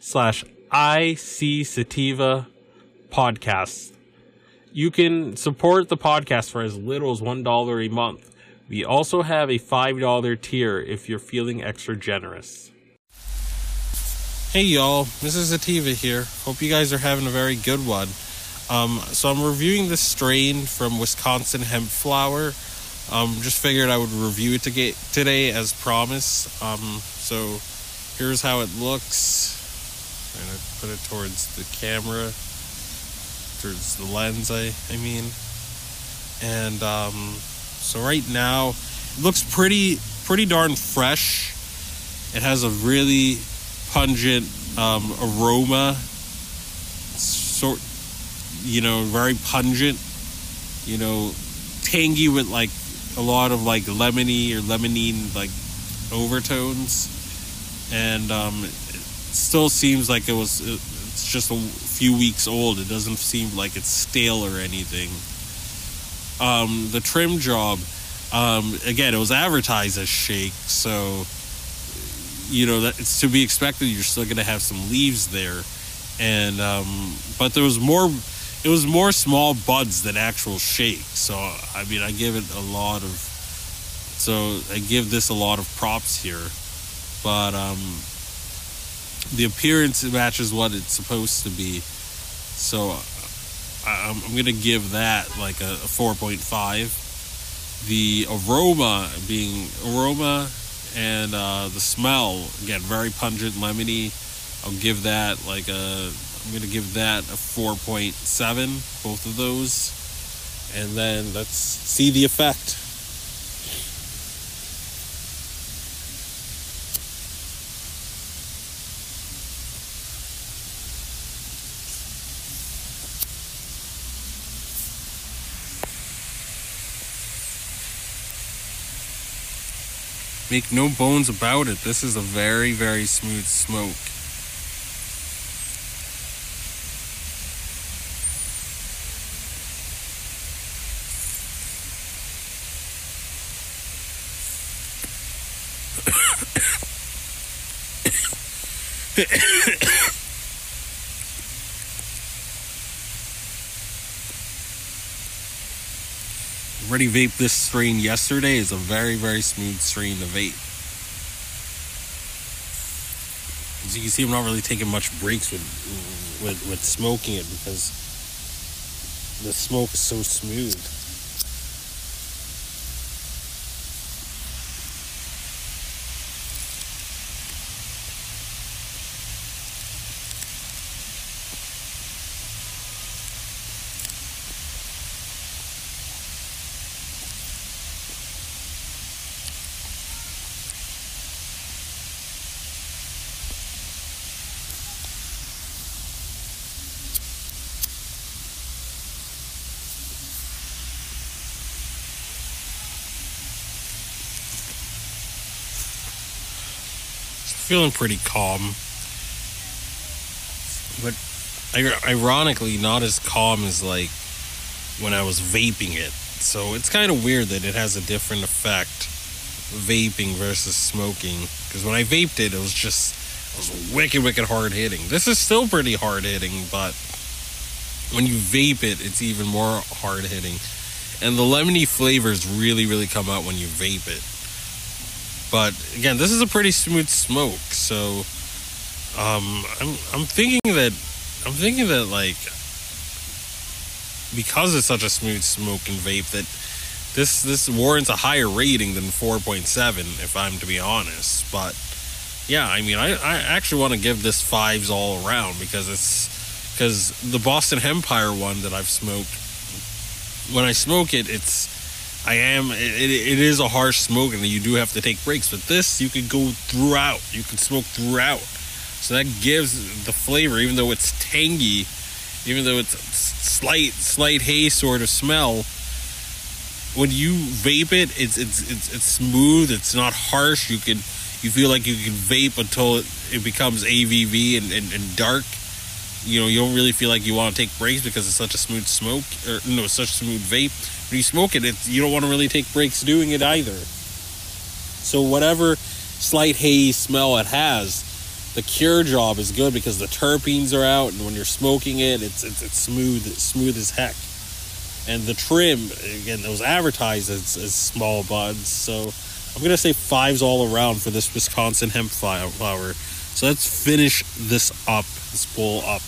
slash IC Sativa podcast. You can support the podcast for as little as $1 a month. We also have a $5 tier if you're feeling extra generous. Hey y'all, this is Sativa here. Hope you guys are having a very good one. Um, so I'm reviewing this strain from Wisconsin Hemp Flower. Um, just figured I would review it to get today as promised. Um, so here's how it looks. I'm put it towards the camera, towards the lens. I I mean, and um, so right now it looks pretty pretty darn fresh. It has a really pungent um, aroma, sort you know very pungent, you know tangy with like a lot of like lemony or limonene like overtones, and um, still seems like it was it's just a few weeks old. It doesn't seem like it's stale or anything. Um, the trim job um, again it was advertised as shake so you know that it's to be expected you're still going to have some leaves there. And um, but there was more it was more small buds than actual shake so i mean i give it a lot of so i give this a lot of props here. But um the appearance matches what it's supposed to be. So I'm, I'm gonna give that like a, a 4.5. The aroma being aroma and uh, the smell again very pungent, lemony. I'll give that like a. I'm gonna give that a 4.7. Both of those, and then let's see the effect. Make no bones about it, this is a very, very smooth smoke. already vaped this strain yesterday. It's a very, very smooth strain to vape. As you can see, I'm not really taking much breaks with with, with smoking it because the smoke is so smooth. Feeling pretty calm. But ironically, not as calm as like when I was vaping it. So it's kind of weird that it has a different effect vaping versus smoking. Because when I vaped it, it was just it was wicked, wicked hard hitting. This is still pretty hard hitting, but when you vape it, it's even more hard hitting. And the lemony flavors really, really come out when you vape it. But again, this is a pretty smooth smoke, so um, I'm I'm thinking that I'm thinking that like because it's such a smooth smoke and vape that this this warrants a higher rating than 4.7 if I'm to be honest. But yeah, I mean, I, I actually want to give this fives all around because it's because the Boston Hempire one that I've smoked, when I smoke it, it's I am it, it is a harsh smoke and you do have to take breaks. But this you can go throughout, you can smoke throughout, so that gives the flavor, even though it's tangy, even though it's slight slight haze sort of smell when you vape it, it's it's it's, it's smooth. It's not harsh. You can you feel like you can vape until it, it becomes ABV and, and, and, dark. You know, you don't really feel like you want to take breaks because it's such a smooth smoke or no, such smooth vape. When you smoke it, it you don't want to really take breaks doing it either. So whatever slight haze smell it has, the cure job is good because the terpenes are out, and when you're smoking it, it's it's, it's smooth, it's smooth as heck and the trim again those advertised as, as small buds so i'm gonna say fives all around for this wisconsin hemp flower so let's finish this up this bowl up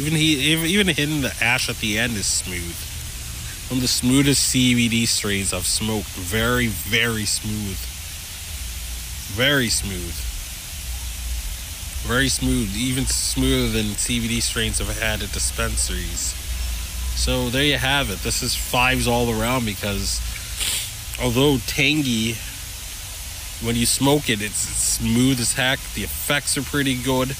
Even he, even hitting the ash at the end is smooth. One of the smoothest CBD strains I've smoked. Very, very smooth. Very smooth. Very smooth. Even smoother than CBD strains I've had at dispensaries. So there you have it. This is fives all around because although tangy, when you smoke it, it's, it's smooth as heck. The effects are pretty good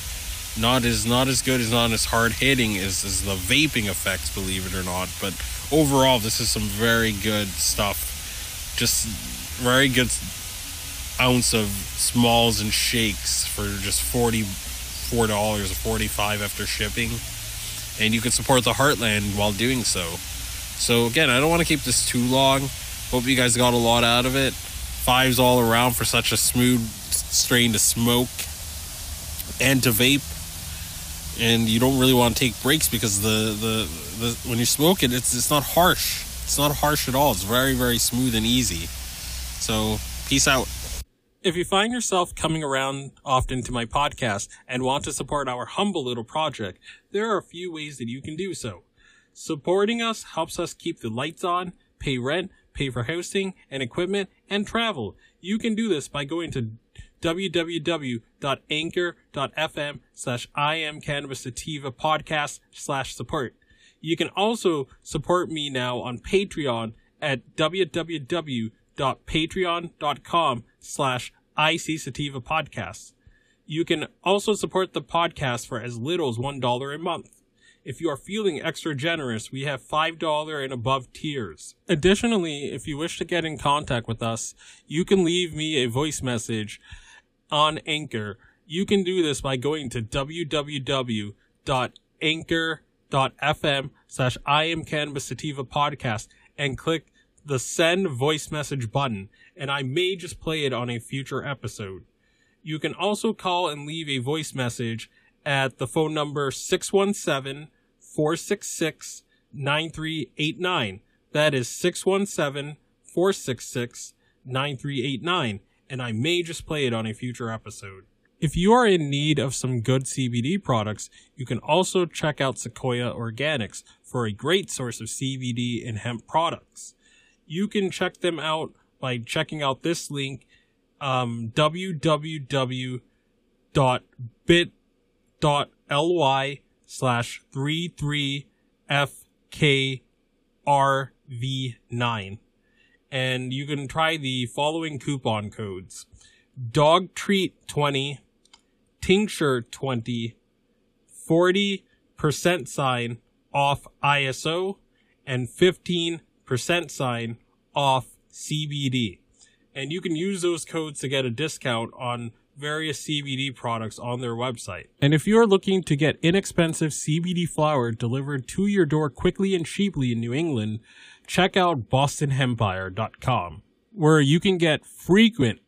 not as not as good as not as hard hitting as, as the vaping effects, believe it or not. But overall, this is some very good stuff. Just very good ounce of smalls and shakes for just forty four dollars or forty five after shipping, and you can support the Heartland while doing so. So again, I don't want to keep this too long. Hope you guys got a lot out of it. Fives all around for such a smooth strain to smoke and to vape and you don't really want to take breaks because the, the, the when you smoke it, it's it's not harsh. It's not harsh at all. It's very very smooth and easy. So peace out. If you find yourself coming around often to my podcast and want to support our humble little project, there are a few ways that you can do so. Supporting us helps us keep the lights on, pay rent, pay for hosting and equipment, and travel. You can do this by going to www.anchor.fm slash I am cannabis sativa podcast slash support. You can also support me now on Patreon at www.patreon.com slash IC Sativa Podcast. You can also support the podcast for as little as $1 a month. If you are feeling extra generous, we have $5 and above tiers. Additionally, if you wish to get in contact with us, you can leave me a voice message on Anchor. You can do this by going to www.anchor.fm slash I am Cannabis Sativa podcast and click the send voice message button, and I may just play it on a future episode. You can also call and leave a voice message at the phone number 617 466 9389. That is 617 466 9389 and I may just play it on a future episode. If you are in need of some good CBD products, you can also check out Sequoia Organics for a great source of CBD and hemp products. You can check them out by checking out this link, um, www.bit.ly slash 33FKRV9 and you can try the following coupon codes. Dog treat 20, tincture 20, 40% sign off ISO and 15% sign off CBD. And you can use those codes to get a discount on various CBD products on their website. And if you're looking to get inexpensive CBD flower delivered to your door quickly and cheaply in New England, check out bostonhempire.com where you can get frequent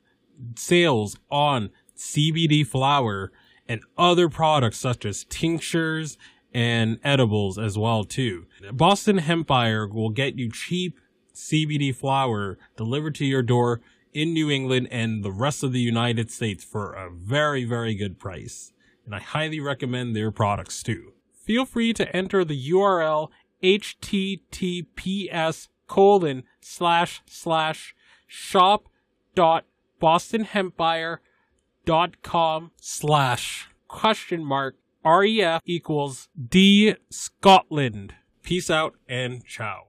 sales on CBD flower and other products such as tinctures and edibles as well too. Boston Hempire will get you cheap CBD flower delivered to your door in New England and the rest of the United States for a very, very good price. And I highly recommend their products too. Feel free to enter the URL https colon slash slash shop dot bostonhempire.com slash question mark ref equals d scotland. Peace out and ciao